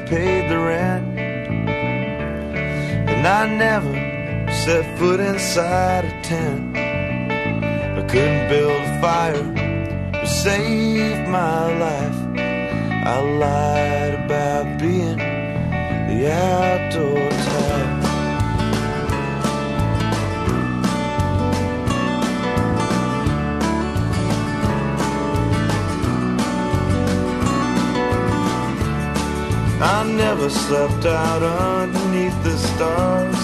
paid the rent. And I never set foot inside a tent. I couldn't build a fire to save my life. I lied about being the outdoor type. I never slept out underneath the stars.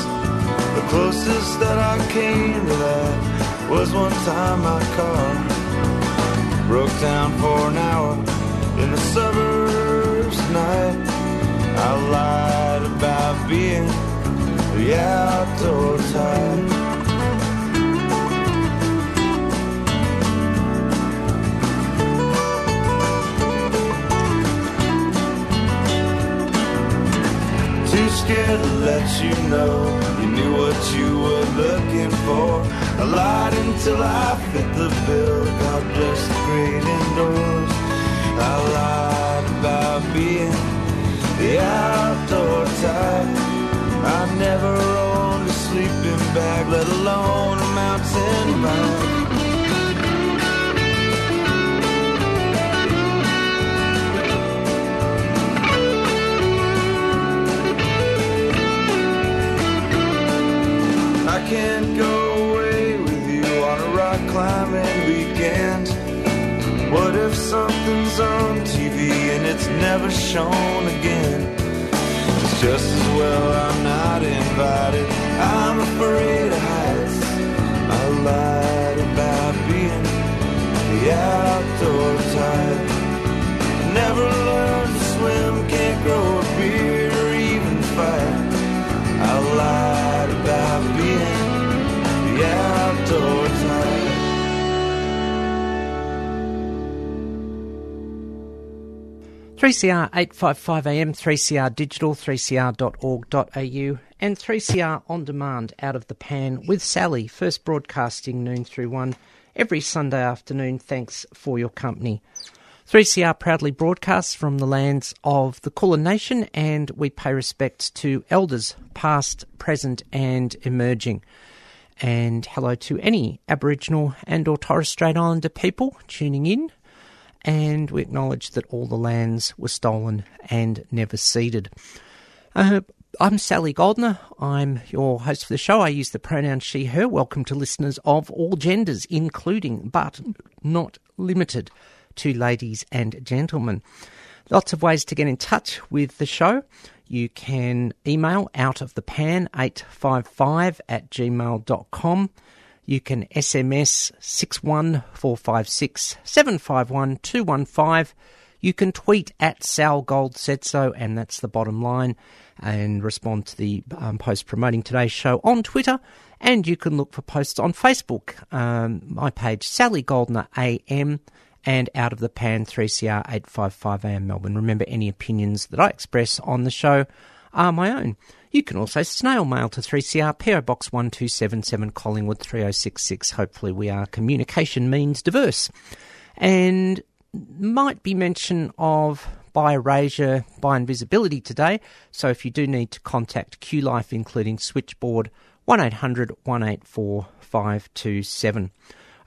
The closest that I came to that was one time my car broke down for an hour in the suburbs night. I lied about being the outdoor type. Scared to let you know you knew what you were looking for. I lied until I fit the bill. God bless the great indoors. I lied about being the outdoor type. I never owned a sleeping bag, let alone a mountain bike. Can't go away with you on a rock climbing weekend. What if something's on TV and it's never shown again? It's just as well I'm not invited. I'm afraid of heights. I lied about being the outdoor type. Never learned to swim, can't grow a beard Three CR eight five five AM, three CR digital, three CR.org.au, and three CR on demand out of the pan with Sally. First broadcasting noon through one every Sunday afternoon. Thanks for your company. 3CR proudly broadcasts from the lands of the Kulin Nation and we pay respects to elders past, present and emerging. And hello to any Aboriginal and or Torres Strait Islander people tuning in. And we acknowledge that all the lands were stolen and never ceded. Uh, I'm Sally Goldner. I'm your host for the show. I use the pronoun she, her. Welcome to listeners of all genders, including but not limited to ladies and gentlemen. Lots of ways to get in touch with the show. You can email out of the pan 855 at gmail.com. You can SMS 61456 751 215. You can tweet at Sal Gold said so, and that's the bottom line, and respond to the um, post promoting today's show on Twitter. And you can look for posts on Facebook. Um, my page, Sally Goldner AM, and out of the pan 3CR 855 AM Melbourne. Remember, any opinions that I express on the show are my own. You can also snail mail to 3CR, PO Box 1277, Collingwood 3066. Hopefully, we are communication means diverse. And might be mention of bi erasure, by invisibility today. So if you do need to contact Q Life, including switchboard 1800 184 527.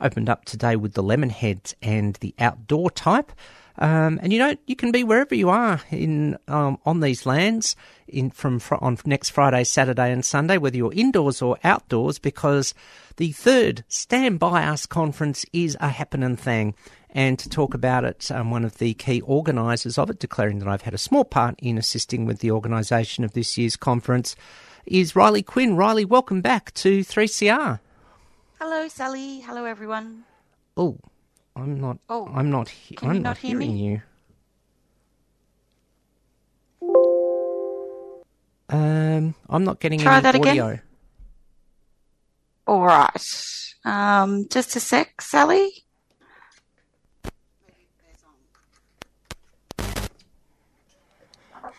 Opened up today with the Lemonheads and the outdoor type. Um, and you know you can be wherever you are in um, on these lands in from fr- on next Friday, Saturday, and Sunday, whether you're indoors or outdoors, because the third Stand By Us conference is a happening thing. And to talk about it, um, one of the key organisers of it, declaring that I've had a small part in assisting with the organisation of this year's conference, is Riley Quinn. Riley, welcome back to 3CR. Hello, Sally. Hello, everyone. Oh, I'm not. Oh, I'm not. He- I'm not not hear hearing me? you. Um, I'm not getting Try any that again. audio. All right. Um, just a sec, Sally.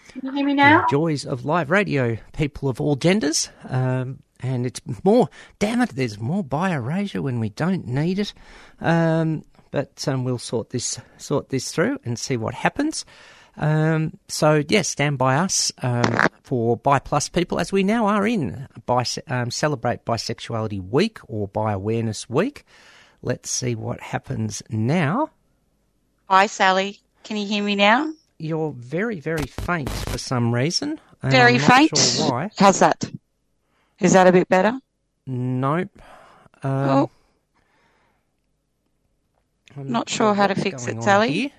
Can you hear me now? The joys of live radio, people of all genders. Um, and it's more, damn it, there's more bi erasure when we don't need it. Um, but um, we'll sort this sort this through and see what happens. Um, so yes, stand by us um, for Bi Plus people, as we now are in Bise- um, Celebrate Bisexuality Week or Bi Awareness Week. Let's see what happens now. Hi, Sally. Can you hear me now? You're very, very faint for some reason. Very I'm not faint. Sure why? How's that? Is that a bit better? Nope. Um, Oh. I'm Not sure how to fix it, Sally. here.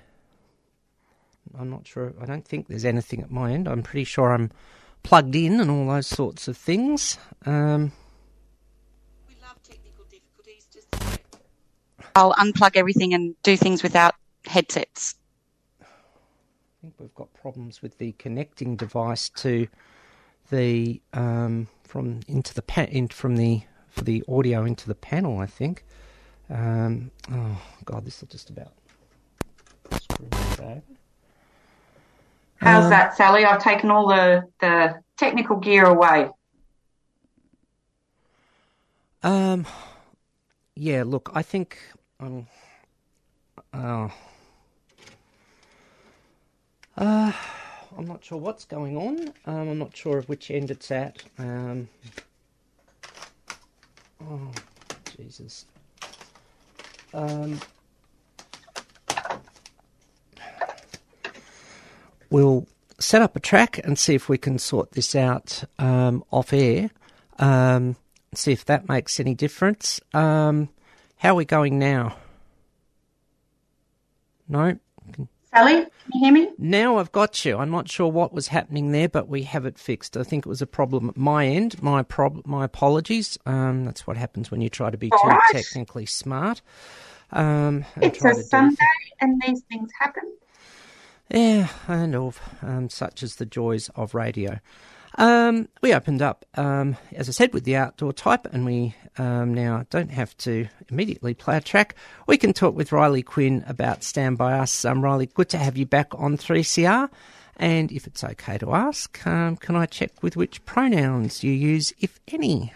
I'm not sure. I don't think there's anything at my end. I'm pretty sure I'm plugged in and all those sorts of things. Um, We love technical difficulties. Just I'll unplug everything and do things without headsets. I think we've got problems with the connecting device to the um, from into the pa- in, from the for the audio into the panel. I think. Um, oh God, this will just about screw this over. How's Um, that, Sally? I've taken all the, the technical gear away. Um, yeah. Look, I think um, uh, uh, I'm not sure what's going on. Um, I'm not sure of which end it's at. Um, oh, Jesus. Um, we'll set up a track and see if we can sort this out um, off air. Um, see if that makes any difference. Um, how are we going now? No. Sally, can you hear me? Now I've got you. I'm not sure what was happening there, but we have it fixed. I think it was a problem at my end. My prob- my apologies. Um, that's what happens when you try to be too Alright. technically smart. Um, It's a Sunday and these things happen. Yeah, and of um, such as the joys of radio. Um, we opened up, um, as I said, with the outdoor type, and we um, now don't have to immediately play a track. We can talk with Riley Quinn about Stand By Us. Um, Riley, good to have you back on 3CR. And if it's okay to ask, um, can I check with which pronouns you use, if any?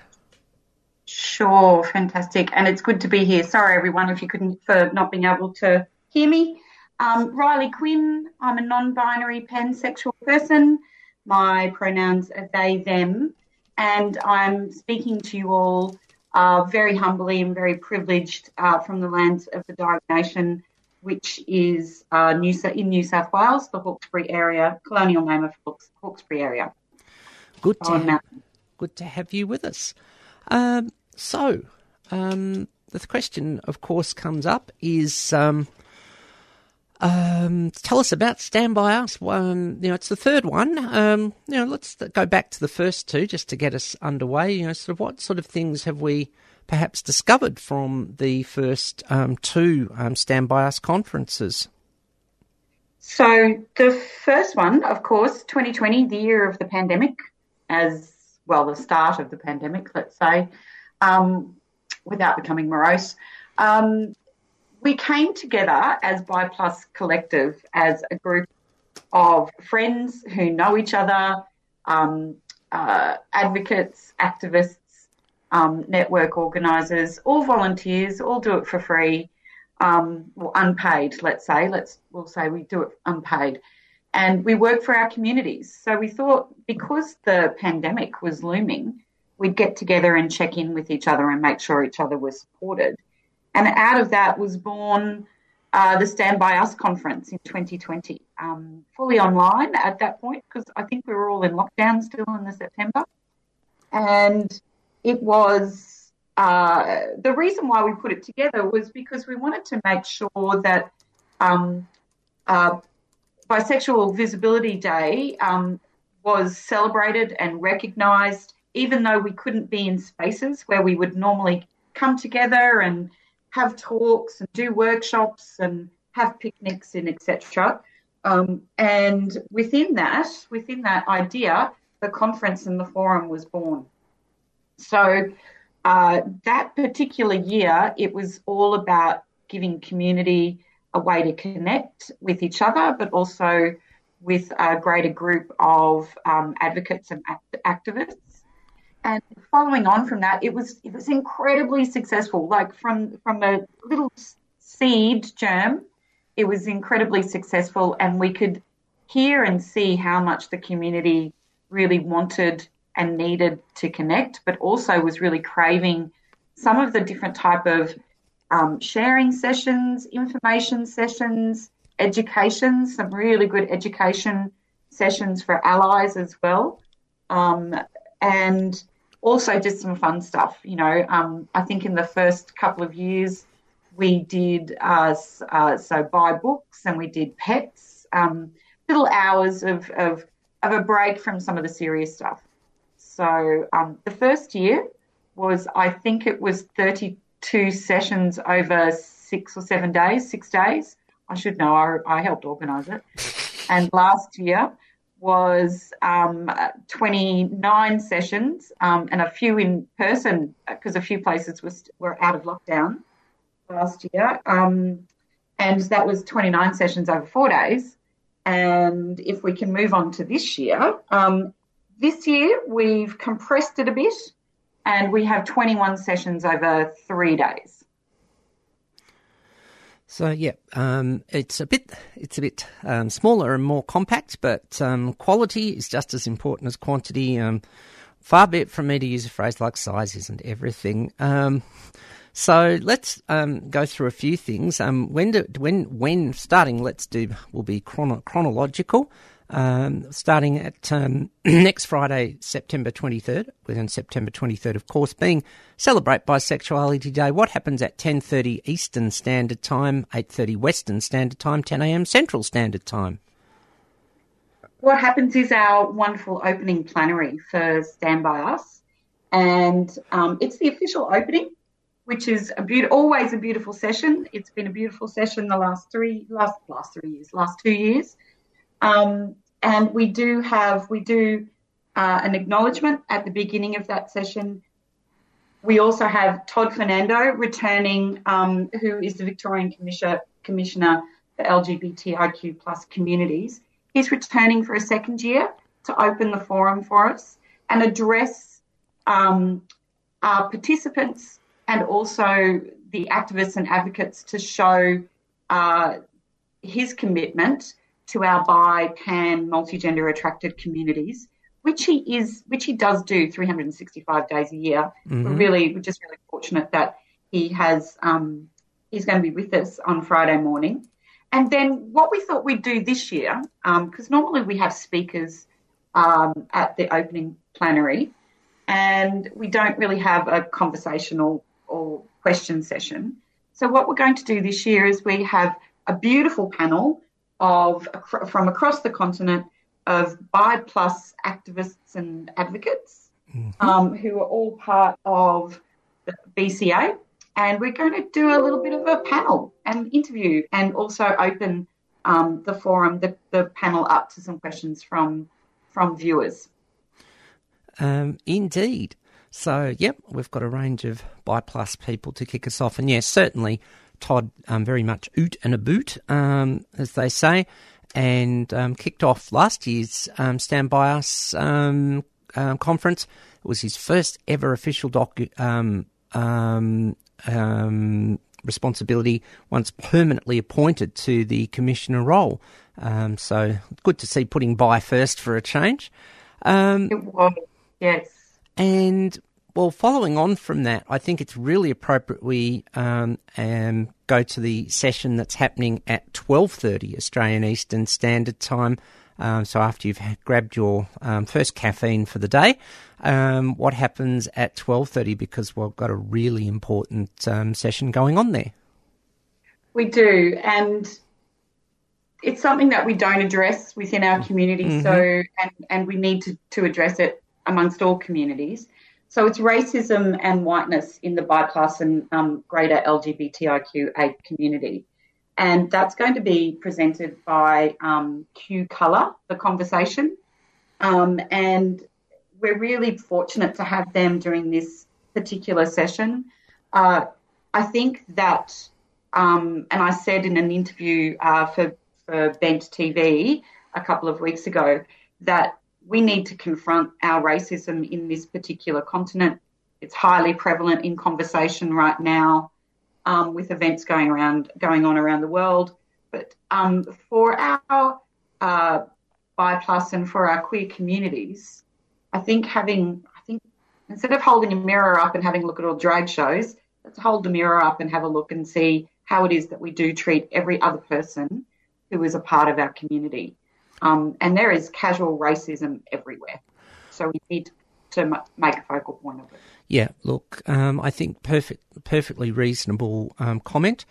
Sure, fantastic. And it's good to be here. Sorry, everyone, if you couldn't, for not being able to hear me. Um, Riley Quinn, I'm a non binary pansexual person. My pronouns are they, them. And I'm speaking to you all uh, very humbly and very privileged uh, from the lands of the Darug Nation, which is uh, New, in New South Wales, the Hawkesbury area, colonial name of Hawkes, Hawkesbury area. Good to, have, good to have you with us. Um, so, um, the question, of course, comes up is um, um, tell us about Stand By Us. Um, you know, it's the third one. Um, you know, let's go back to the first two just to get us underway. You know, sort of what sort of things have we perhaps discovered from the first um, two um, Stand By Us conferences? So the first one, of course, 2020, the year of the pandemic, as well, the start of the pandemic, let's say, um, without becoming morose. Um, we came together as Bi Plus Collective as a group of friends who know each other, um, uh, advocates, activists, um, network organisers, all volunteers, all do it for free, um, unpaid. Let's say, let's we'll say we do it unpaid, and we work for our communities. So we thought because the pandemic was looming, we'd get together and check in with each other and make sure each other was supported. And out of that was born uh, the Stand By Us conference in 2020, um, fully online at that point because I think we were all in lockdown still in the September. And it was uh, the reason why we put it together was because we wanted to make sure that um, uh, Bisexual Visibility Day um, was celebrated and recognised, even though we couldn't be in spaces where we would normally come together and have talks and do workshops and have picnics and etc. Um, and within that, within that idea, the conference and the forum was born. So uh, that particular year, it was all about giving community a way to connect with each other, but also with a greater group of um, advocates and act- activists. And following on from that, it was it was incredibly successful. Like from from a little seed germ, it was incredibly successful, and we could hear and see how much the community really wanted and needed to connect, but also was really craving some of the different type of um, sharing sessions, information sessions, education, some really good education sessions for allies as well, um, and also just some fun stuff. You know, um, I think in the first couple of years we did uh, uh, so bi books and we did pets, um, little hours of, of of a break from some of the serious stuff. So um, the first year was, I think it was 32 sessions over six or seven days, six days. I should know, I, I helped organise it. And last year was um, 29 sessions um, and a few in person because a few places were, were out of lockdown last year. Um, and that was 29 sessions over four days. And if we can move on to this year, um, this year, we've compressed it a bit and we have 21 sessions over three days. So yeah, um, it's a bit it's a bit um, smaller and more compact, but um, quality is just as important as quantity. Um, far be it from me to use a phrase like size isn't everything. Um, so let's um, go through a few things. when do, when when starting? Let's do will be chrono- chronological um, starting at um, next Friday, September 23rd, within September 23rd, of course, being Celebrate Bisexuality Day. What happens at 10.30 Eastern Standard Time, 8.30 Western Standard Time, 10am Central Standard Time? What happens is our wonderful opening plenary for Stand By Us. And um, it's the official opening, which is a be- always a beautiful session. It's been a beautiful session the last three, last, last three years, last two years. Um, and we do have, we do uh, an acknowledgement at the beginning of that session. We also have Todd Fernando returning, um, who is the Victorian Commissioner, Commissioner for LGBTIQ plus communities. He's returning for a second year to open the forum for us and address um, our participants and also the activists and advocates to show uh, his commitment to our bi, pan, multi-gender attracted communities, which he is, which he does do 365 days a year. Mm-hmm. We're really, we're just really fortunate that he has, um, he's going to be with us on Friday morning. And then what we thought we'd do this year, because um, normally we have speakers um, at the opening plenary, and we don't really have a conversational or question session. So what we're going to do this year is we have a beautiful panel of from across the continent of bi plus activists and advocates mm-hmm. um, who are all part of the BCA. And we're going to do a little bit of a panel and interview and also open um, the forum, the, the panel up to some questions from from viewers. Um, indeed. So, yep, we've got a range of bi plus people to kick us off. And yes, certainly Todd um, very much oot and a boot, um, as they say. and um, kicked off last year's um, Stand By Us um, um, conference. It was his first ever official docu- um, um, responsibility once permanently appointed to the commissioner role. Um, so good to see putting bi first for a change. Um, it was, yes. And well, following on from that, I think it's really appropriate we um, um, go to the session that's happening at twelve thirty Australian Eastern Standard Time. Um, so after you've grabbed your um, first caffeine for the day, um, what happens at twelve thirty? Because we've got a really important um, session going on there. We do, and it's something that we don't address within our community. Mm-hmm. So, and and we need to to address it amongst all communities. So it's racism and whiteness in the BI class plus and um, greater LGBTIQ8 community. And that's going to be presented by um, Q Colour, the conversation. Um, and we're really fortunate to have them during this particular session. Uh, I think that, um, and I said in an interview uh, for, for Bent TV a couple of weeks ago, that we need to confront our racism in this particular continent. It's highly prevalent in conversation right now um, with events going around, going on around the world. But um, for our uh, bi plus and for our queer communities, I think having, I think instead of holding a mirror up and having a look at all drag shows, let's hold the mirror up and have a look and see how it is that we do treat every other person who is a part of our community. Um, and there is casual racism everywhere. So we need to make a focal point of it. Yeah, look, um, I think perfect, perfectly reasonable um, comment.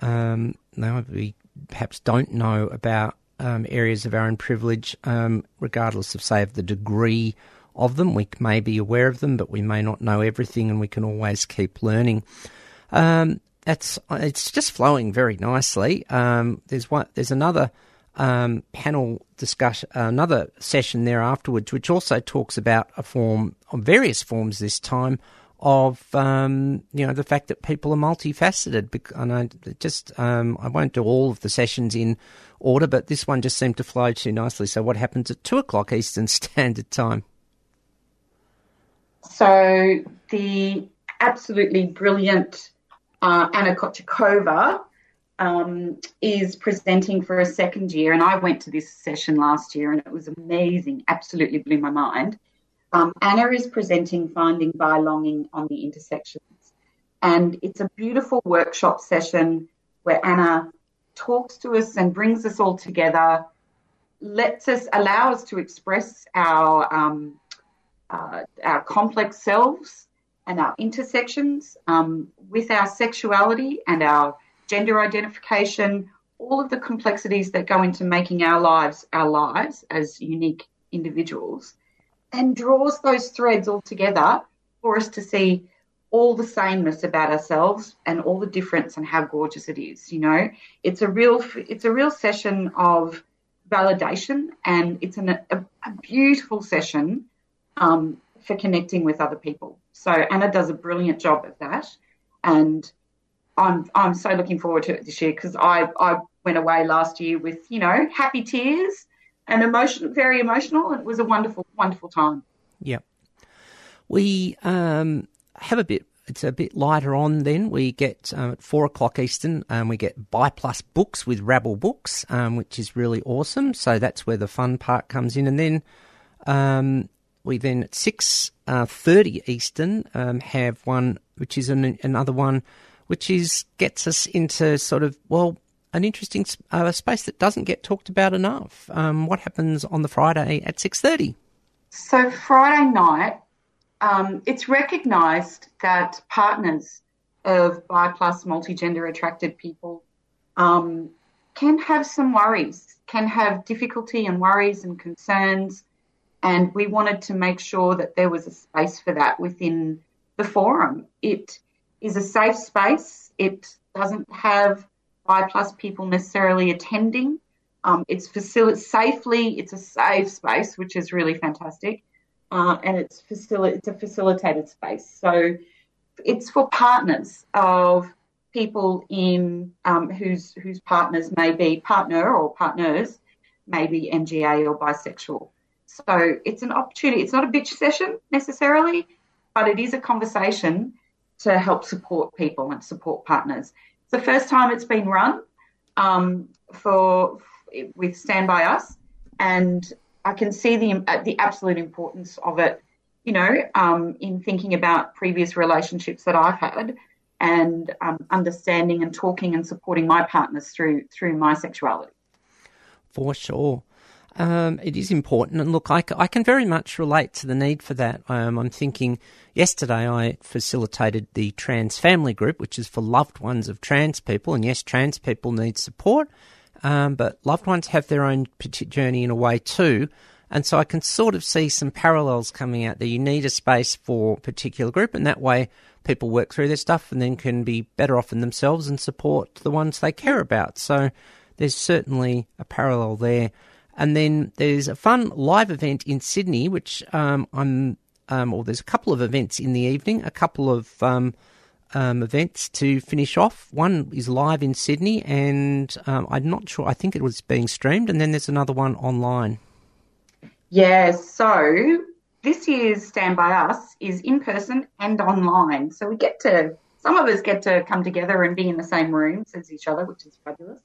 Um, now we perhaps don't know about um, areas of our own privilege, um, regardless of say of the degree of them. We may be aware of them, but we may not know everything, and we can always keep learning. That's it's just flowing very nicely. there's one. There's another um, panel discussion, another session there afterwards, which also talks about a form, various forms this time, of um, you know the fact that people are multifaceted. And I just um, I won't do all of the sessions in order, but this one just seemed to flow too nicely. So, what happens at two o'clock Eastern Standard Time? So the absolutely brilliant uh, Anna Kochakova um, is presenting for a second year, and I went to this session last year, and it was amazing. Absolutely blew my mind. Um, Anna is presenting Finding Belonging on the Intersections, and it's a beautiful workshop session where Anna talks to us and brings us all together, lets us allow us to express our um, uh, our complex selves and our intersections um, with our sexuality and our gender identification, all of the complexities that go into making our lives our lives as unique individuals, and draws those threads all together for us to see all the sameness about ourselves and all the difference and how gorgeous it is. You know, it's a real it's a real session of validation, and it's an, a, a beautiful session um, for connecting with other people. So Anna does a brilliant job of that, and I'm I'm so looking forward to it this year because I I went away last year with you know happy tears and emotion very emotional and it was a wonderful wonderful time. Yep. We um, have a bit. It's a bit lighter on. Then we get um, at four o'clock Eastern. Um, we get Bi Plus books with Rabble Books, um, which is really awesome. So that's where the fun part comes in, and then um, we then at six uh, thirty Eastern have one, which is an, another one which is gets us into sort of well an interesting uh, space that doesn't get talked about enough. Um, what happens on the Friday at six thirty? So Friday night, um, it's recognised that partners of bi plus multigender attracted people um, can have some worries, can have difficulty and worries and concerns, and we wanted to make sure that there was a space for that within the forum. It is a safe space. It doesn't have bi plus people necessarily attending. Um, it's facil- safely. It's a safe space, which is really fantastic, uh, and it's facil- It's a facilitated space. So it's for partners of people in um, whose whose partners may be partner or partners maybe MGA or bisexual. So it's an opportunity. It's not a bitch session necessarily, but it is a conversation to help support people and support partners. It's the first time it's been run um, for with Stand By Us, and I can see the the absolute importance of it. You know, um, in thinking about previous relationships that I've had, and um, understanding and talking and supporting my partners through through my sexuality. For sure. Um, it is important. And look, I, I, can very much relate to the need for that. Um, I'm thinking yesterday I facilitated the trans family group, which is for loved ones of trans people. And yes, trans people need support, um, but loved ones have their own journey in a way too. And so I can sort of see some parallels coming out there. You need a space for a particular group, and that way people work through their stuff and then can be better off in themselves and support the ones they care about. So there's certainly a parallel there. And then there's a fun live event in Sydney, which um, I'm, um, or there's a couple of events in the evening, a couple of um, um events to finish off. One is live in Sydney, and um, I'm not sure, I think it was being streamed, and then there's another one online. Yeah, so this year's Stand By Us is in person and online. So we get to, some of us get to come together and be in the same rooms as each other, which is fabulous.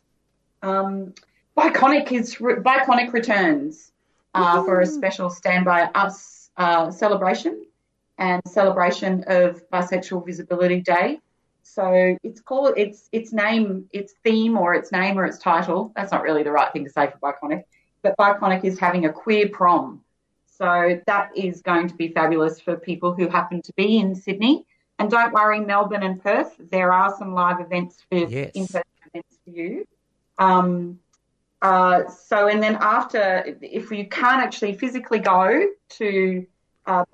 Um, Biconic is Biconic returns uh, for a special Stand By Us uh, celebration and celebration of Bisexual Visibility Day. So it's called its its name, its theme, or its name, or its title. That's not really the right thing to say for Biconic, but Biconic is having a queer prom. So that is going to be fabulous for people who happen to be in Sydney. And don't worry, Melbourne and Perth, there are some live events for yes. in-person events for you. Um, uh, so, and then after, if you can't actually physically go to uh,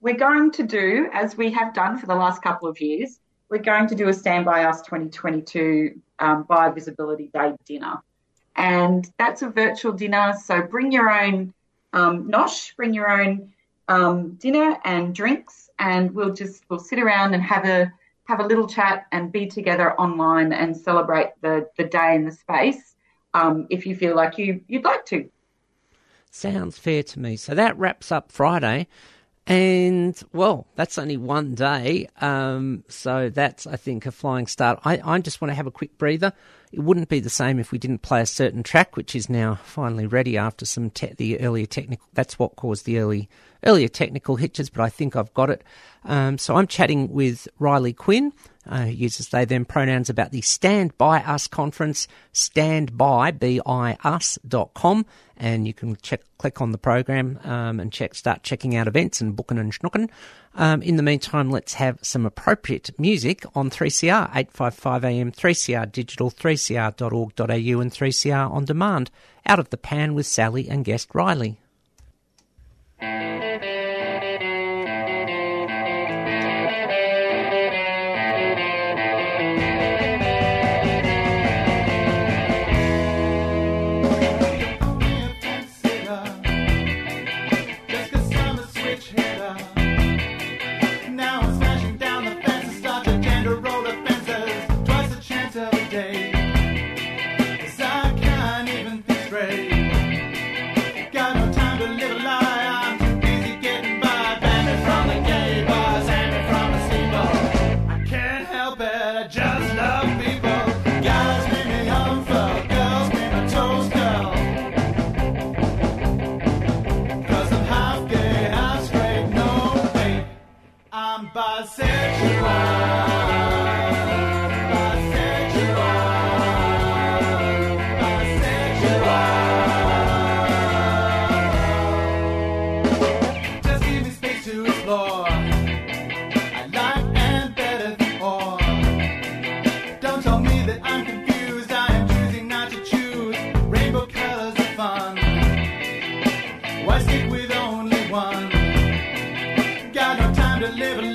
we're going to do, as we have done for the last couple of years, we're going to do a Stand By Us 2022 um, Visibility Day dinner. And that's a virtual dinner. So bring your own um, nosh, bring your own um, dinner and drinks, and we'll just we'll sit around and have a have a little chat and be together online and celebrate the the day in the space um, if you feel like you, you'd like to. Sounds fair to me. So that wraps up Friday. And well, that's only one day. Um, so that's, I think, a flying start. I, I just want to have a quick breather. It wouldn't be the same if we didn't play a certain track, which is now finally ready after some te- the earlier technical. That's what caused the early earlier technical hitches, but I think I've got it. Um, so I'm chatting with Riley Quinn uh, uses they them pronouns about the Stand By Us conference, standby, B-I-us.com, and you can check, click on the program um, and check, start checking out events and booking and schnooking. Um, in the meantime, let's have some appropriate music on 3CR, 855 AM, 3CR Digital, 3cr.org.au and 3CR On Demand. Out of the Pan with Sally and guest Riley. to live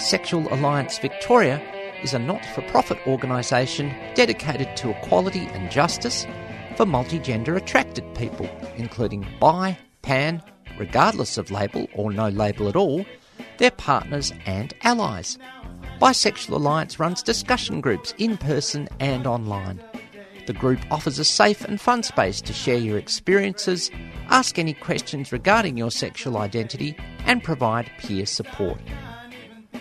Bisexual Alliance Victoria is a not for profit organisation dedicated to equality and justice for multigender attracted people, including bi, pan, regardless of label or no label at all, their partners and allies. Bisexual Alliance runs discussion groups in person and online. The group offers a safe and fun space to share your experiences, ask any questions regarding your sexual identity, and provide peer support.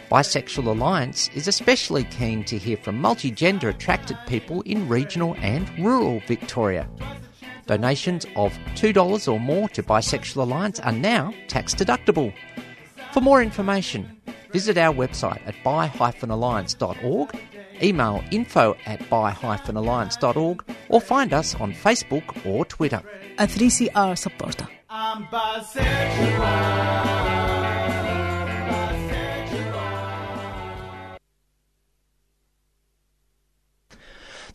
Bisexual Alliance is especially keen to hear from multigender attracted people in regional and rural Victoria. Donations of $2 or more to Bisexual Alliance are now tax deductible. For more information, visit our website at bi-alliance.org, email info at bi-alliance.org, or find us on Facebook or Twitter. a 3CR supporter.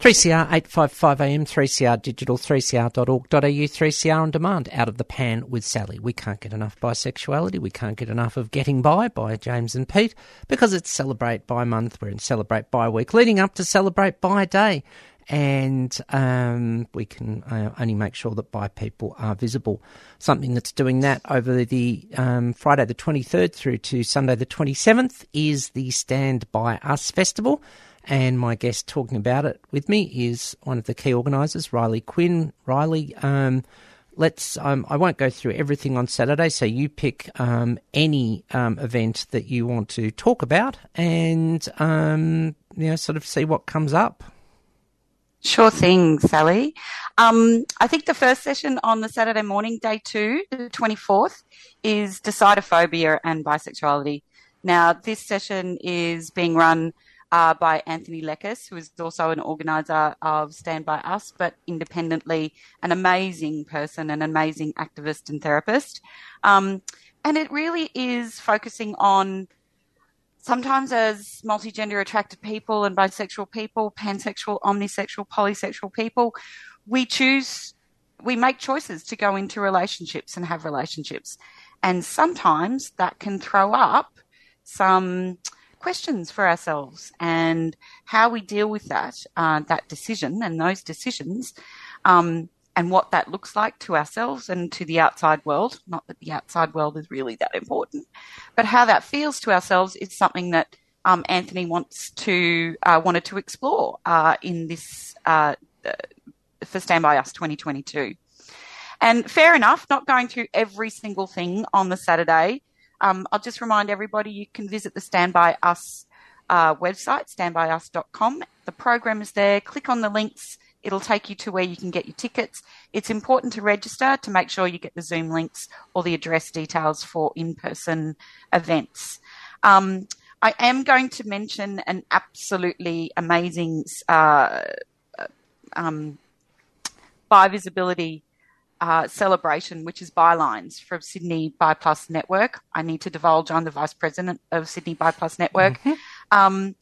I'm bisexual. 3CR 855am, 3CR digital, 3cr.org.au, 3CR on demand, out of the pan with Sally. We can't get enough bisexuality. We can't get enough of Getting Bi by James and Pete because it's Celebrate Bi month. We're in Celebrate Bi week, leading up to Celebrate Bi day. And um, we can uh, only make sure that bi people are visible. Something that's doing that over the um, Friday the 23rd through to Sunday the 27th is the Stand By Us Festival. And my guest talking about it with me is one of the key organisers, Riley Quinn. Riley, um, let's. Um, I won't go through everything on Saturday, so you pick um, any um, event that you want to talk about, and um, you know, sort of see what comes up. Sure thing, Sally. Um, I think the first session on the Saturday morning, day two, the 24th, is decidophobia and bisexuality. Now, this session is being run uh, by Anthony Lekis, who is also an organizer of Stand By Us, but independently an amazing person, an amazing activist and therapist. Um, and it really is focusing on sometimes as multigender attracted people and bisexual people, pansexual, omnisexual, polysexual people, we choose, we make choices to go into relationships and have relationships. And sometimes that can throw up some questions for ourselves and how we deal with that, uh, that decision and those decisions, um, and what that looks like to ourselves and to the outside world. Not that the outside world is really that important, but how that feels to ourselves is something that um, Anthony wants to uh, wanted to explore uh, in this uh, for Stand By Us 2022. And fair enough, not going through every single thing on the Saturday. Um, I'll just remind everybody you can visit the Stand By Us uh, website, standbyus.com. The program is there. Click on the links. It'll take you to where you can get your tickets. It's important to register to make sure you get the Zoom links or the address details for in person events. Um, I am going to mention an absolutely amazing uh, um, bi visibility uh, celebration, which is Bylines from Sydney Bi Plus Network. I need to divulge I'm the vice president of Sydney Bi Plus Network. Um,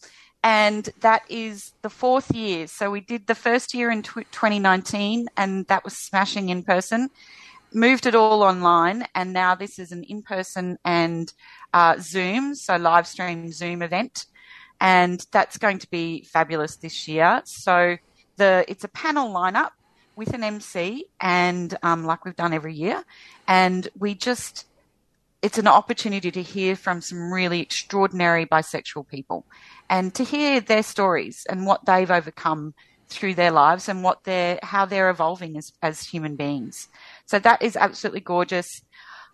and that is the fourth year. So we did the first year in tw 2019, and that was smashing in person. Moved it all online, and now this is an in person and uh, Zoom, so live stream Zoom event, and that's going to be fabulous this year. So the it's a panel lineup with an MC, and um, like we've done every year, and we just it's an opportunity to hear from some really extraordinary bisexual people and to hear their stories and what they've overcome through their lives and what they're how they're evolving as, as human beings. So that is absolutely gorgeous.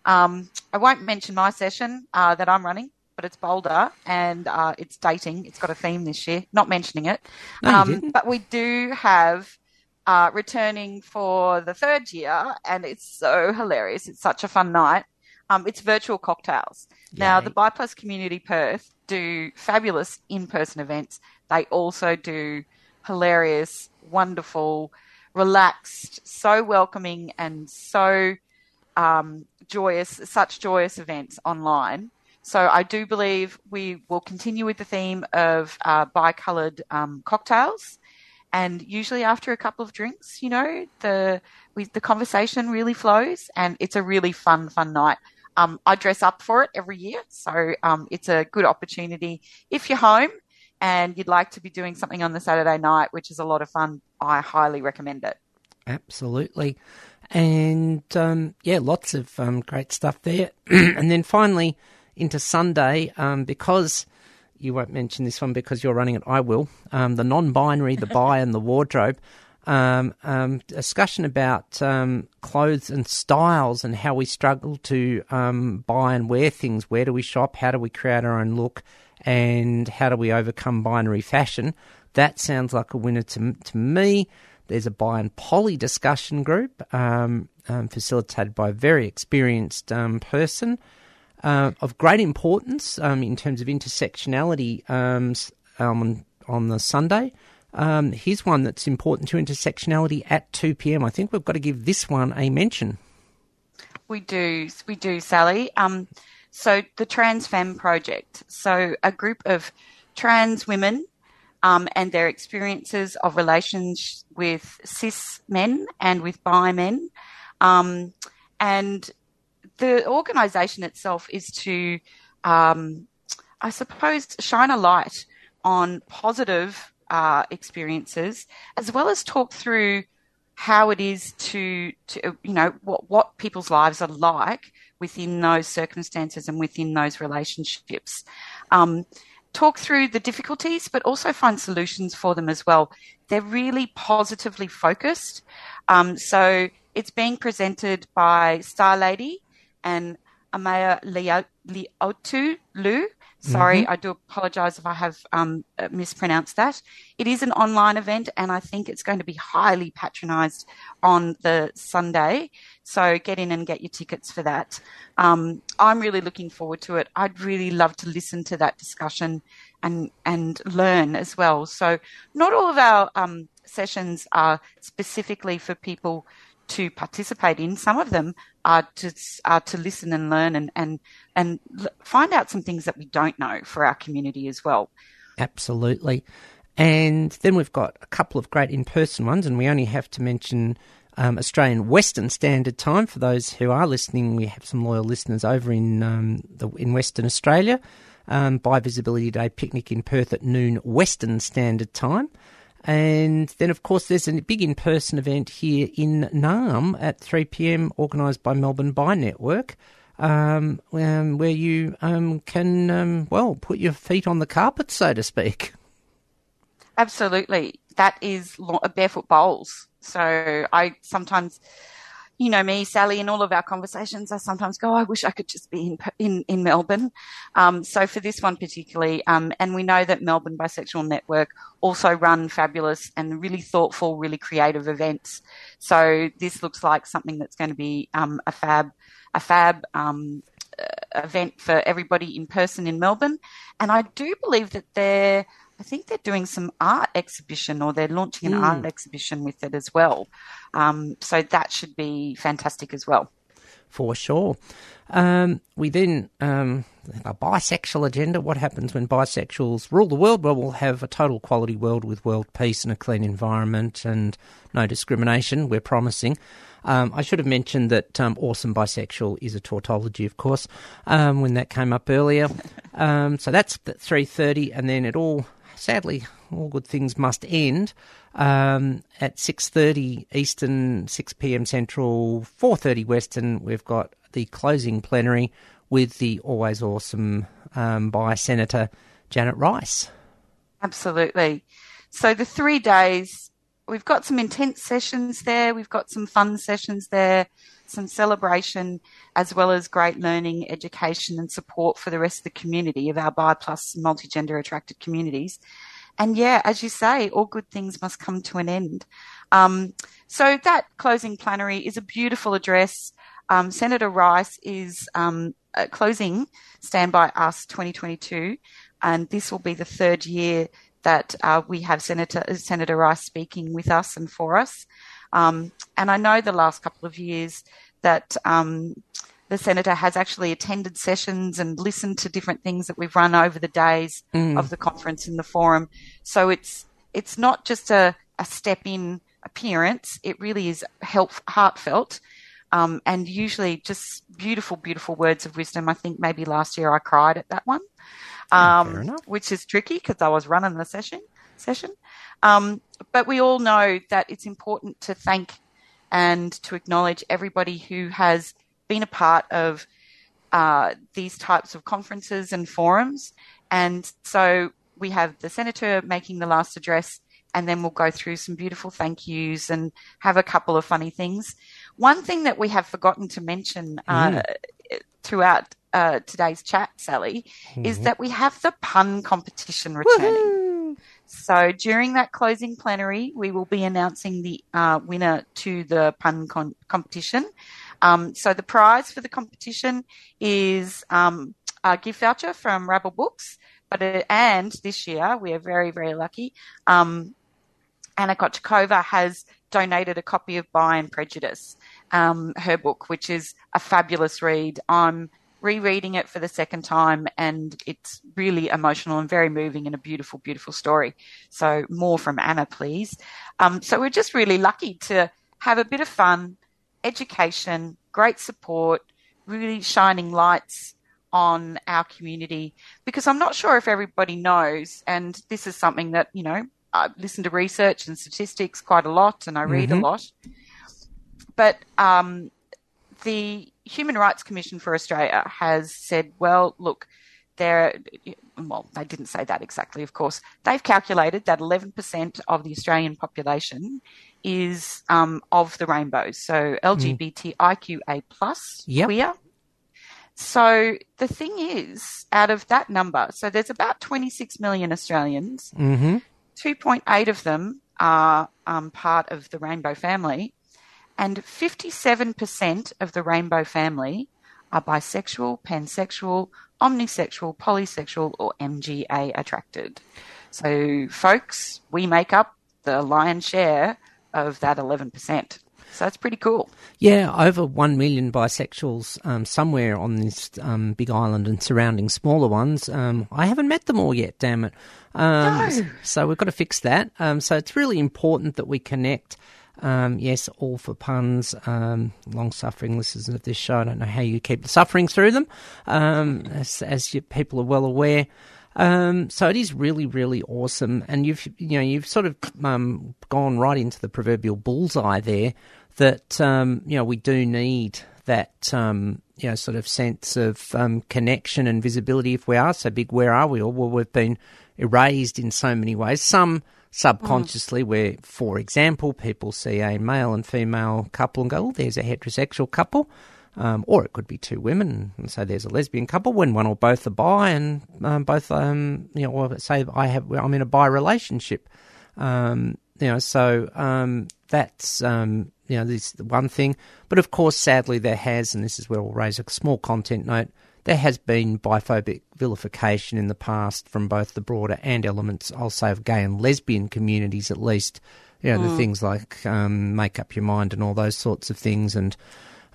Um, I won't mention my session uh, that I'm running, but it's Boulder and uh, it's dating. It's got a theme this year. Not mentioning it, No, um, but we do have uh, returning for the third year, and it's so hilarious. It's such a fun night. Um, it's virtual cocktails. Now, the BIPOS Community Perth do fabulous in-person events. They also do hilarious, wonderful, relaxed, so welcoming, and so um, joyous, such joyous events online. So I do believe we will continue with the theme of uh, bi-coloured um, cocktails, and usually after a couple of drinks, you know, the we, the conversation really flows, and it's a really fun, fun night. Um, I dress up for it every year, so um, it's a good opportunity if you're home and you'd like to be doing something on the Saturday night, which is a lot of fun. I highly recommend it. Absolutely. And um, yeah, lots of um, great stuff there. and then finally into Sunday, um, because you won't mention this one because you're running it, I will. Um, the non binary, the bi, and the wardrobe. Um, um, discussion about um, clothes and styles and how we struggle to um, buy and wear things. Where do we shop? How do we create our own look? And how do we overcome binary fashion? That sounds like a winner to, to me. There's a bi and poly discussion group um, facilitated by a very experienced person uh, of great importance um, in terms of intersectionality um, um, on, on the Sunday. Um, here's one that's important to intersectionality at 2 p.m. I think we've got to give this one a mention. We do, we do, Sally. Um, so the Trans Femme Project, so a group of trans women um, and their experiences of relations with cis men and with bi men, um, and the organisation itself is to, um, I suppose, shine a light on positive uh, experiences as well as talk through how it is to, to you know, what, what people's lives are like within those circumstances and within those relationships. Um, talk through the difficulties, but also find solutions for them as well. They're really positively focused. Um, so it's being presented by Star Lady and Amaya Leo- Leotu Lu. Sorry, I do apologise if I have um, uh, mispronounced that. It is an online event, and I think it's going to be highly patronised on the Sunday. So get in and get your tickets for that. Um, I'm really looking forward to it. I'd really love to listen to that discussion and and learn as well. So not all of our um, sessions are specifically for people to participate in. Some of them are to are to listen and learn and and and find out some things that we don't know for our community as well. Absolutely. And then we've got a couple of great in person ones, and we only have to mention um, Australian Western Standard Time. For those who are listening, we have some loyal listeners over in, um, the, in Western Australia. Um, Bi Visibility Day picnic in Perth at noon Western Standard Time. And then, of course, there's a big in person event here in Naarm at 3 pm, organised by Melbourne Bi Network, um, um, where you um, can, um, well, put your feet on the carpet, so to speak. Absolutely, that is barefoot bowls. So I sometimes, you know me, Sally, in all of our conversations, I sometimes go, I wish I could just be in in, in Melbourne. Um, so for this one particularly, um, and we know that Melbourne Bisexual Network also run fabulous and really thoughtful, really creative events. So this looks like something that's going to be um, a fab, a fab um, event for everybody in person in Melbourne. And I do believe that they're, I think they're doing some art exhibition or they're launching an art exhibition with it as well. Um, so that should be fantastic as well. for sure. Um, we then um, a bisexual agenda. What happens when bisexuals rule the world? Well, we'll have a total quality world with world peace and a clean environment and no discrimination. We're promising. Um, I should have mentioned that um, awesome bisexual is a tautology, of course, um, when that came up earlier. Um, so that's at three thirty, and then it all sadly all good things must end um, at 6.30 eastern 6pm central 4.30 western we've got the closing plenary with the always awesome um, bi Senator Janet Rice. Absolutely. So the three days, we've got some intense sessions there. We've got some fun sessions there, some celebration, as well as great learning, education, and support for the rest of the community of our bi plus multi-gender attracted communities. And yeah, as you say, all good things must come to an end. Um, so that closing plenary is a beautiful address. Um, Senator Rice is um, closing Stand Bi Us 2022, and this will be the third year that uh, we have Senator Senator Rice speaking with us and for us. Um, and I know the last couple of years that um, the senator has actually attended sessions and listened to different things that we've run over the days mm. of the conference in the forum. So it's it's not just a, a step in appearance; it really is help, heartfelt. Um, and usually just beautiful, beautiful words of wisdom. I think maybe last year I cried at that one, um, which is tricky because I was running the session. Session, um, but we all know that it's important to thank and to acknowledge everybody who has been a part of uh, these types of conferences and forums. And so we have the senator making the last address, and then we'll go through some beautiful thank yous and have a couple of funny things. One thing that we have forgotten to mention uh, mm. throughout uh, today's chat, Sally, mm-hmm. is that we have the pun competition returning. Woo-hoo! So during that closing plenary, we will be announcing the uh, winner to the pun con- competition. Um, so the prize for the competition is um, a gift voucher from Rabble Books. But uh, and this year we are very very lucky. Um, Anna Kochakova has donated a copy of Bi and Prejudice, um, her book, which is a fabulous read. I'm rereading it for the second time and it's really emotional and very moving and a beautiful, beautiful story. So more from Anna, please. Um, so we're just really lucky to have a bit of fun, education, great support, really shining lights on our community because I'm not sure if everybody knows, and this is something that, you know, I listen to research and statistics quite a lot and I read mm-hmm. a lot. But um, the Human Rights Commission for Australia has said, well, look, there, well, they didn't say that exactly, of course. They've calculated that 11% of the Australian population is um, of the rainbow, so LGBTIQA plus yep. queer. So the thing is, out of that number, so there's about 26 million Australians. Mm-hmm. 2.8 of them are um, part of the rainbow family, and 57% of the rainbow family are bisexual, pansexual, omnisexual, polysexual, or MGA attracted. So, folks, we make up the lion's share of that 11%. So that's pretty cool. Yeah, over 1 million bisexuals um, somewhere on this um, big island and surrounding smaller ones. Um, I haven't met them all yet, damn it. Um, no. So we've got to fix that. Um, so it's really important that we connect. Um, yes, all for puns. long suffering listeners of this show, I don't know how you keep the suffering through them, as, as you, people are well aware. Um, so it is really, really awesome, and you've you know you've sort of um, gone right into the proverbial bullseye there. That um, you know we do need that um, you know sort of sense of um, connection and visibility. If we are so big, where are we? Well, we've been erased in so many ways. Some subconsciously, mm. where, for example, people see a male and female couple and go, "Oh, there's a heterosexual couple." Um, or it could be two women, and so there's a lesbian couple when one or both are bi, and um, both, um, you know, or say I have, I'm in a bi relationship, um, you know, so um, that's, um, you know, this one thing. But of course, sadly, there has, and this is where we'll raise a small content note. There has been biphobic vilification in the past from both the broader and elements, I'll say, of gay and lesbian communities, at least. You know, mm. the things like make up your mind and all those sorts of things, and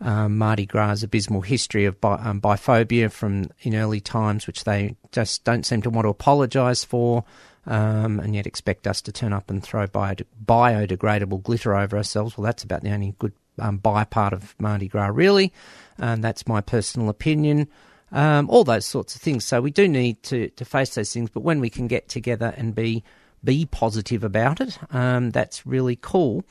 um, Mardi Gras' abysmal history of bi- um, biphobia from in early times, which they just don't seem to want to apologise for, um, and yet expect us to turn up and throw bio- biodegradable glitter over ourselves. Well, that's about the only good um, bi part of Mardi Gras, really, and that's my personal opinion. Um, all those sorts of things. So we do need to, to face those things, but when we can get together and be be positive about it, um, that's really cool.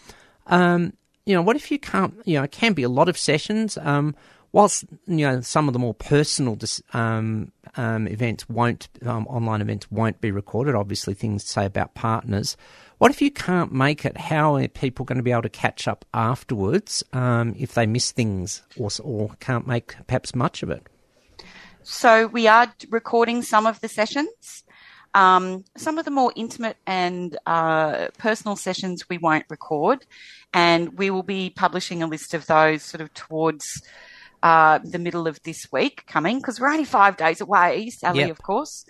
Um, you know, what if you can't, you know, it can be a lot of sessions. Um, whilst you know some of the more personal um, um, events won't, online events won't be recorded. Obviously, things say about partners. What if you can't make it? How are people going to be able to catch up afterwards if they miss things or, or can't make perhaps much of it? So we are recording some of the sessions. Um, some of the more intimate and uh, personal sessions we won't record, and we will be publishing a list of those sort of towards uh, the middle of this week coming because we're only five days away, Sally, yep. of course.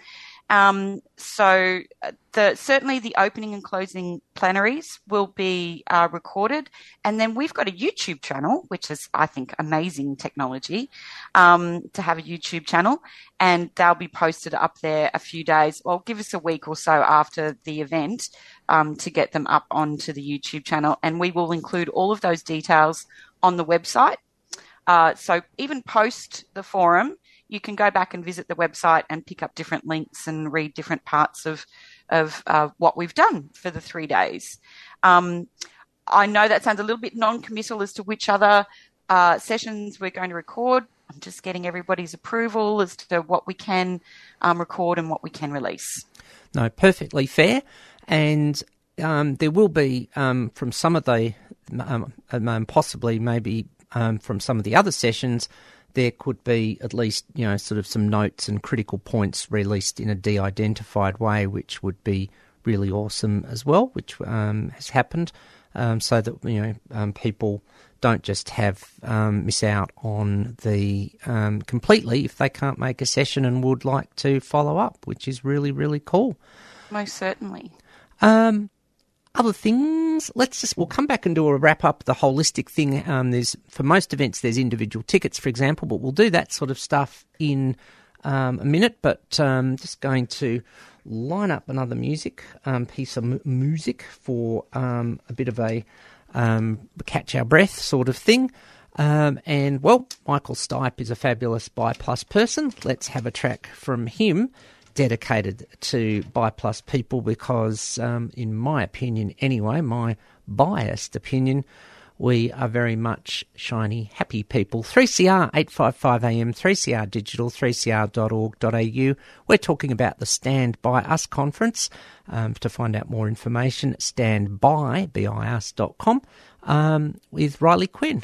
Um, so uh, the, certainly the opening and closing plenaries will be uh, recorded, and then we've got a YouTube channel, which is I think amazing technology um, to have a YouTube channel, and they'll be posted up there a few days. Well, give us a week or so after the event um, to get them up onto the YouTube channel, and we will include all of those details on the website. Uh, so even post the forum, you can go back and visit the website and pick up different links and read different parts of of uh, what we've done for the three days. Um, I know that sounds a little bit non-committal as to which other uh, sessions we're going to record. I'm just getting everybody's approval as to what we can um, record and what we can release. No, perfectly fair. And um, there will be um, from some of the, um, um, possibly maybe from some of the other sessions, there could be at least you know sort of some notes and critical points released in a de-identified way, which would be really awesome as well, which um, has happened, um, so that you know um, people don't just have um, miss out on the um, completely if they can't make a session and would like to follow up, which is really really cool. Most certainly. Um, other things, let's just we'll come back and do a wrap up the holistic thing. Um, there's for most events there's individual tickets, for example, but we'll do that sort of stuff in um, a minute. But um, just going to line up another music um, piece of m- music for um, a bit of a um, catch our breath sort of thing. and well, Michael Stipe is a fabulous Bi Plus person. Let's have a track from him dedicated to Bi Plus people because, um, in my opinion anyway, my biased opinion, we are very much shiny, happy people. 3CR 855 AM, 3CR digital, 3cr.org.au. We're talking about the Stand Bi Us conference. Um, to find out more information, standby, B-I-S.com, um, with Riley Quinn.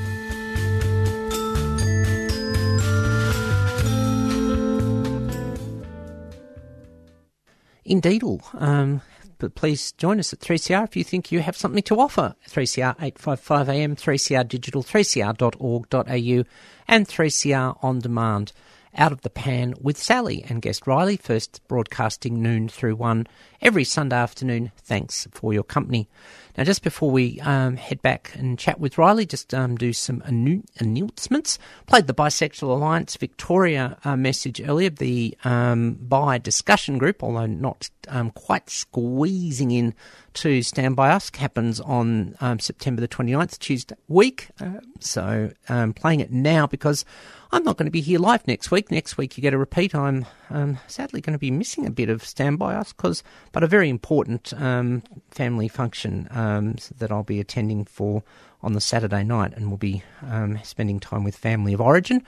Indeedle. Um, but please join us at 3CR if you think you have something to offer. 3CR 855am, 3CR digital, 3cr.org.au, and 3CR on demand. Out of the Pan with Sally and guest Riley, first broadcasting noon through one every Sunday afternoon. Thanks for your company. Now, just before we um, head back and chat with Riley, just um, do some announcements. Played the Bisexual Alliance Victoria uh, message earlier, the um, bi discussion group, although not um, quite squeezing in to Stand Bi Us, happens on um, September the 29th, Tuesday week. Uh, so, playing it now because I'm not going to be here live next week. Next week you get a repeat. I'm um, sadly going to be missing a bit of Stand Bi Us, cause, but a very important um, family function um, that I'll be attending for on the Saturday night, and we'll be um, spending time with family of origin.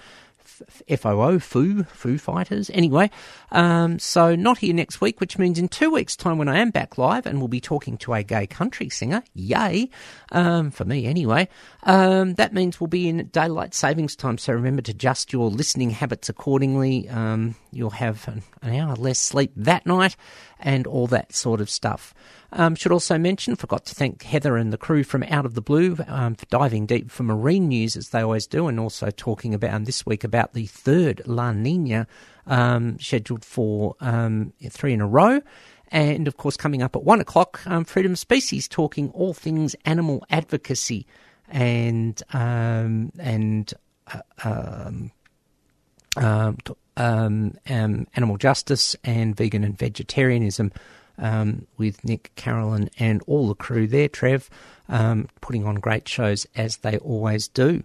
FOO, Foo, Foo Fighters. Anyway, um, so not here next week, which means in two weeks' time when I am back live and we'll be talking to a gay country singer, yay, um, for me anyway, um, that means we'll be in daylight savings time. So remember to adjust your listening habits accordingly. You'll have an, an hour less sleep that night and all that sort of stuff. Um, should also mention, forgot to thank Heather and the crew from Out of the Blue um, for diving deep for marine news as they always do, and also talking about um, this week about the third La Nina um, scheduled for um, three in a row. And of course, coming up at one o'clock, um, Freedom Species talking all things animal advocacy and and uh, um, um, um, animal justice and vegan and vegetarianism um, with Nick, Carolyn, and all the crew there, Trev, um, putting on great shows as they always do.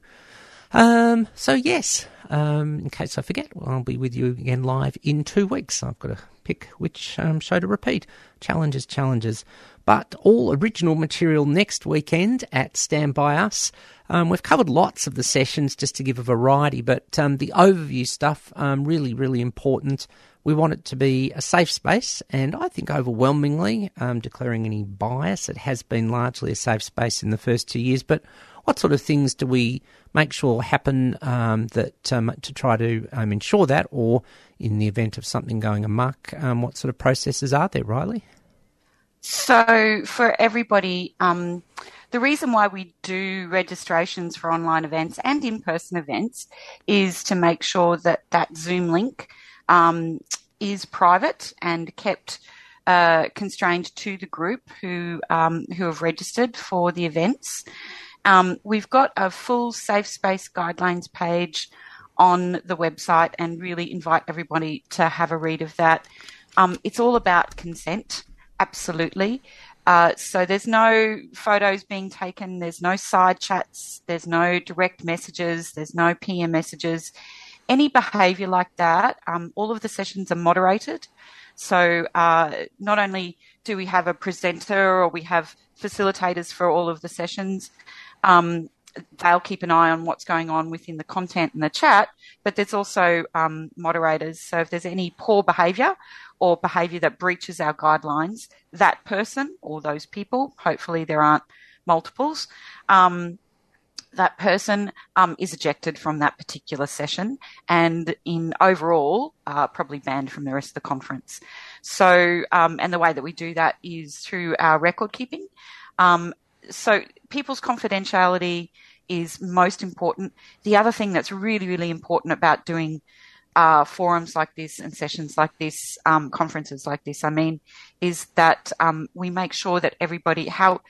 Um, so, yes, um, in case I forget, well, I'll be with you again live in two weeks. I've got to pick which um, show to repeat. Challenges, challenges. But all original material next weekend at Stand Bi Us. Um, we've covered lots of the sessions just to give a variety, but um, the overview stuff, um, really, really important. We want it to be a safe space, and I think overwhelmingly, um, declaring any bias, it has been largely a safe space in the first two years. But what sort of things do we make sure happen um, that um, to try to ensure that, or in the event of something going amok, what sort of processes are there, Riley? So, for everybody, um, the reason why we do registrations for online events and in person events is to make sure that that Zoom link um, is private and kept uh, constrained to the group who um, who have registered for the events. Um, we've got a full safe space guidelines page on the website and really invite everybody to have a read of that. Um, it's all about consent, absolutely. Uh, so there's no photos being taken, there's no side chats, there's no direct messages, there's no PM messages. Any behaviour like that, um, all of the sessions are moderated. So uh, not only do we have a presenter or we have facilitators for all of the sessions, um, they'll keep an eye on what's going on within the content and the chat, but there's also um, moderators. So if there's any poor behaviour or behaviour that breaches our guidelines, that person or those people, hopefully there aren't multiples, um, that person um, is ejected from that particular session and in overall uh, probably banned from the rest of the conference. So, um, and the way that we do that is through our record keeping. Um, so people's confidentiality is most important. The other thing that's really, really important about doing uh, forums like this and sessions like this, um, conferences like this, I mean, is that um, we make sure that everybody, how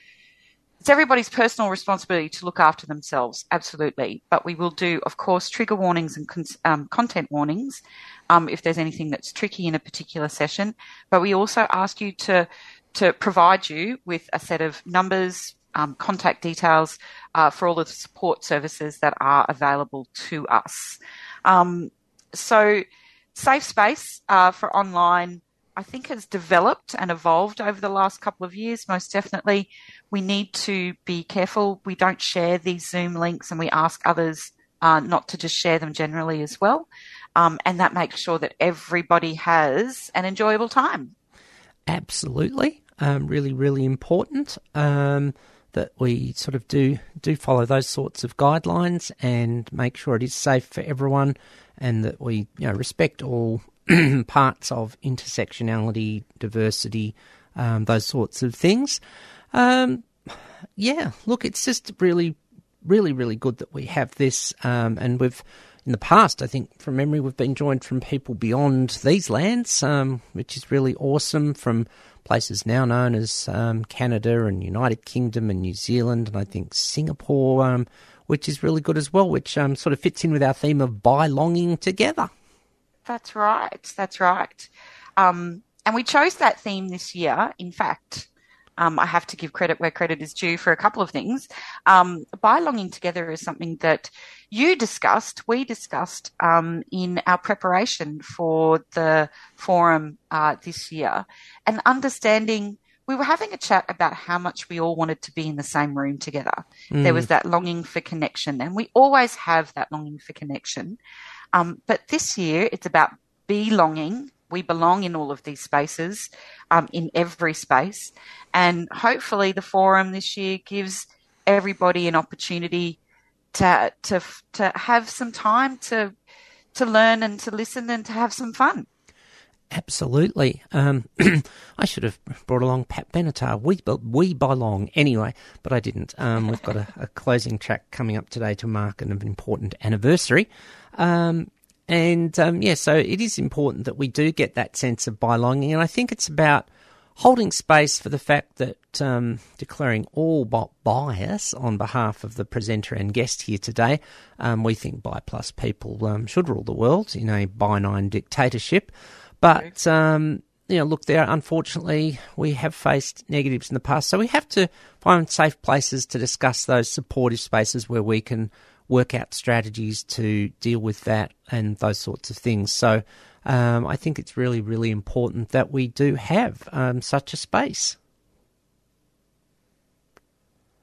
it's everybody's personal responsibility to look after themselves, absolutely. But we will do, of course, trigger warnings and con- um, content warnings um, if there's anything that's tricky in a particular session. But we also ask you to to provide you with a set of numbers, um, contact details uh, for all of the support services that are available to us. Um, so, Safe Space uh, for online, I think, has developed and evolved over the last couple of years, most definitely. We need to be careful. We don't share these Zoom links and we ask others uh, not to just share them generally as well. Um, and that makes sure that everybody has an enjoyable time. Absolutely. Um, really, really important. Um, that we sort of do do follow those sorts of guidelines and make sure it is safe for everyone, and that we you know respect all parts of intersectionality, diversity, um, those sorts of things. Um, yeah, look, it's just really, really, really good that we have this, um, and we've in the past, I think from memory, we've been joined from people beyond these lands, um, which is really awesome. From places now known as um, Canada and United Kingdom and New Zealand, and I think Singapore, um, which is really good as well, which um, sort of fits in with our theme of bi longing together. That's right. That's right. Um, and we chose that theme this year. In fact, um, I have to give credit where credit is due for a couple of things. Um, belonging together is something that you discussed, we discussed um, in our preparation for the forum uh, this year, and understanding. We were having a chat about how much we all wanted to be in the same room together. Mm. There was that longing for connection, and we always have that longing for connection. Um, but this year, it's about belonging. We belong in all of these spaces, um, in every space, and hopefully, the forum this year gives everybody an opportunity to to to have some time to to learn and to listen and to have some fun. Absolutely. Um, I should have brought along Pat Benatar. We we belong anyway, but I didn't. Um, we've got a, a, closing track coming up today to mark an important anniversary. Um, and um, yeah, so it is important that we do get that sense of belonging, and I think it's about holding space for the fact that um, declaring all bias on behalf of the presenter and guest here today, um, we think bi plus people should rule the world in a benign dictatorship. But um, you know, look, there unfortunately we have faced negatives in the past, so we have to find safe places to discuss those supportive spaces where we can work out strategies to deal with that and those sorts of things. So um, I think it's really, really important that we do have um, such a space.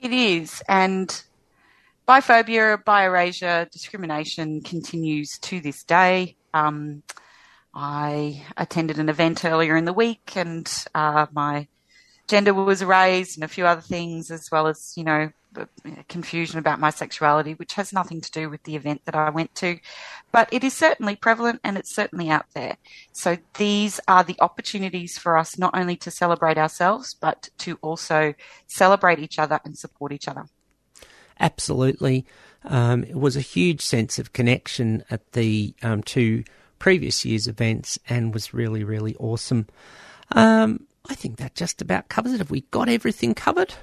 It is, and biphobia, bi-erasure, discrimination continues to this day. Um, I attended an event earlier in the week, and uh, my gender was raised, and a few other things, as well as you know confusion about my sexuality, which has nothing to do with the event that I went to. But it is certainly prevalent and it's certainly out there. So these are the opportunities for us not only to celebrate ourselves, but to also celebrate each other and support each other. Absolutely. Um, it was a huge sense of connection at the um, two previous year's events and was really, really awesome. Um, I think that just about covers it. Have we got everything covered?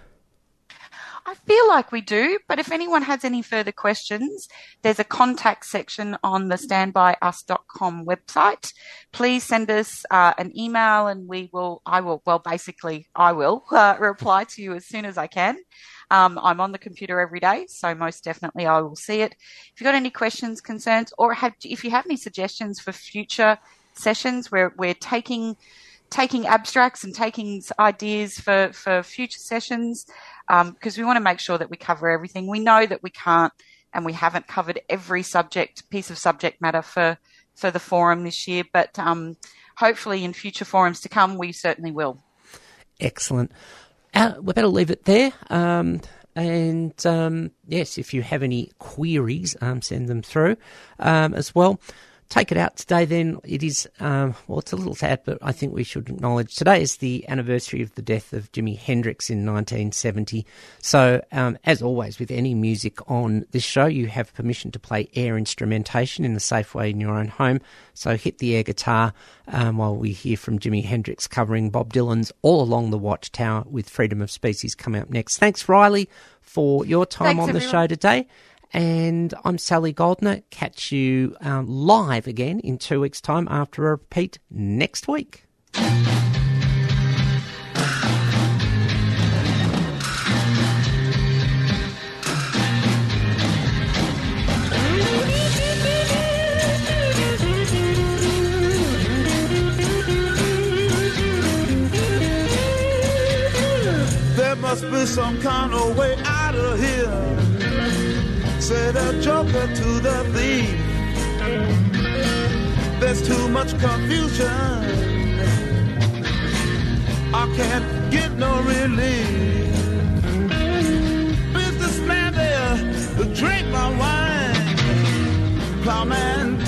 I feel like we do, but if anyone has any further questions, there's a contact section on the standbyus.com website. Please send us uh, an email and we will, I will, well, basically, I will uh, reply to you as soon as I can. Um, I'm on the computer every day, so most definitely I will see it. If you've got any questions, concerns, or have, if you have any suggestions for future sessions where we're taking taking abstracts and taking ideas for, for future sessions because um, we want to make sure that we cover everything. We know that we can't and we haven't covered every subject piece of subject matter for for the forum this year, but um, hopefully in future forums to come, we certainly will. Excellent. Uh, we better leave it there. Um, and um, yes, if you have any queries, um, send them through um, as well take it out today, then it is, um, well, it's a little sad, but I think we should acknowledge today is the anniversary of the death of Jimi Hendrix in 1970. So, um, as always, with any music on this show, you have permission to play air instrumentation in a safe way in your own home. So, hit the air guitar um, while we hear from Jimi Hendrix covering Bob Dylan's All Along the Watchtower with Freedom of Species coming up next. Thanks, Riley, for your time Thanks, on the everyone. show today. And I'm Sally Goldner. Catch you um, live again in two weeks' time after a repeat next week. There must be some kind of way out of here. Said a joker to the thief. There's too much confusion. I can't get no relief. Businessman there, drink my wine. Plowman,